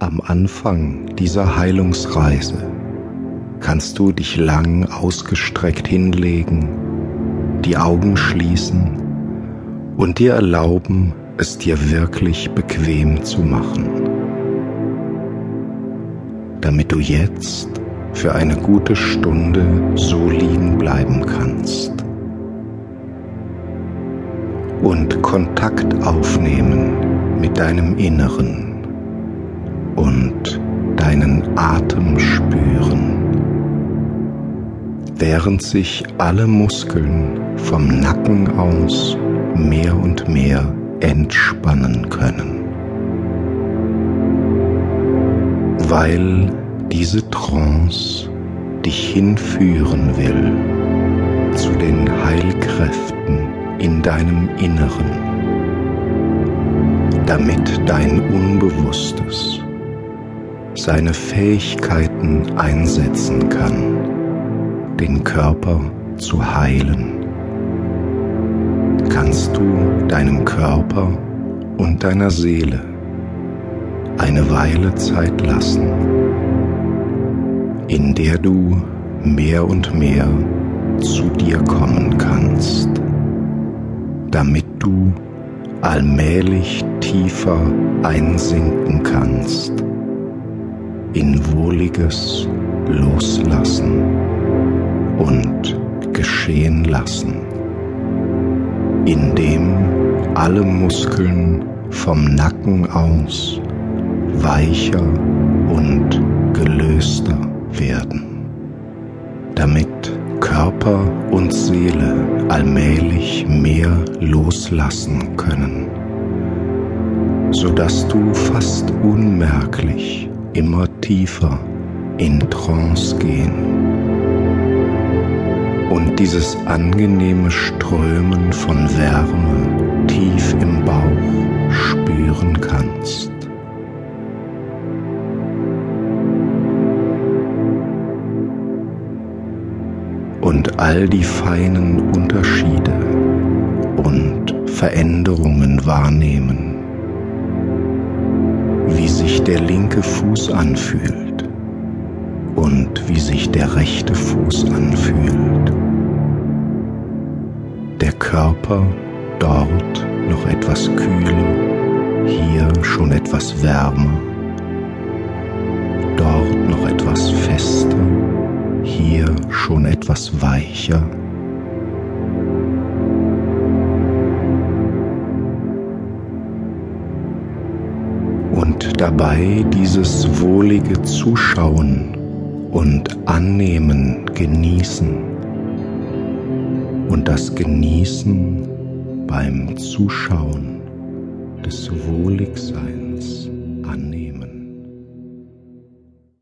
Am Anfang dieser Heilungsreise kannst du dich lang ausgestreckt hinlegen, die Augen schließen und dir erlauben, es dir wirklich bequem zu machen, damit du jetzt für eine gute Stunde so liegen bleiben kannst und Kontakt aufnehmen mit deinem Inneren deinen Atem spüren, während sich alle Muskeln vom Nacken aus mehr und mehr entspannen können. Weil diese Trance dich hinführen will zu den Heilkräften in deinem Inneren, damit dein Unbewusstes seine Fähigkeiten einsetzen kann, den Körper zu heilen, kannst du deinem Körper und deiner Seele eine Weile Zeit lassen, in der du mehr und mehr zu dir kommen kannst damit du allmählich tiefer einsinken kannst in wohliges Loslassen und Geschehen lassen, indem alle Muskeln vom Nacken aus weicher und gelöster werden, damit Körper und Seele allmählich mehr loslassen können, sodass du fast unmerklich immer tiefer in Trance gehen und dieses angenehme Strömen von Wärme tief im Bauch spüren kannst. und all die feinen Unterschiede und Veränderungen wahrnehmen, sich der linke Fuß anfühlt und wie sich der rechte Fuß anfühlt. Der Körper dort noch etwas kühler, hier schon etwas wärmer, dort noch etwas fester hier schon etwas weicher. Und dabei dieses wohlige Zuschauen und Annehmen genießen und das Genießen beim Zuschauen des Wohligseins annehmen.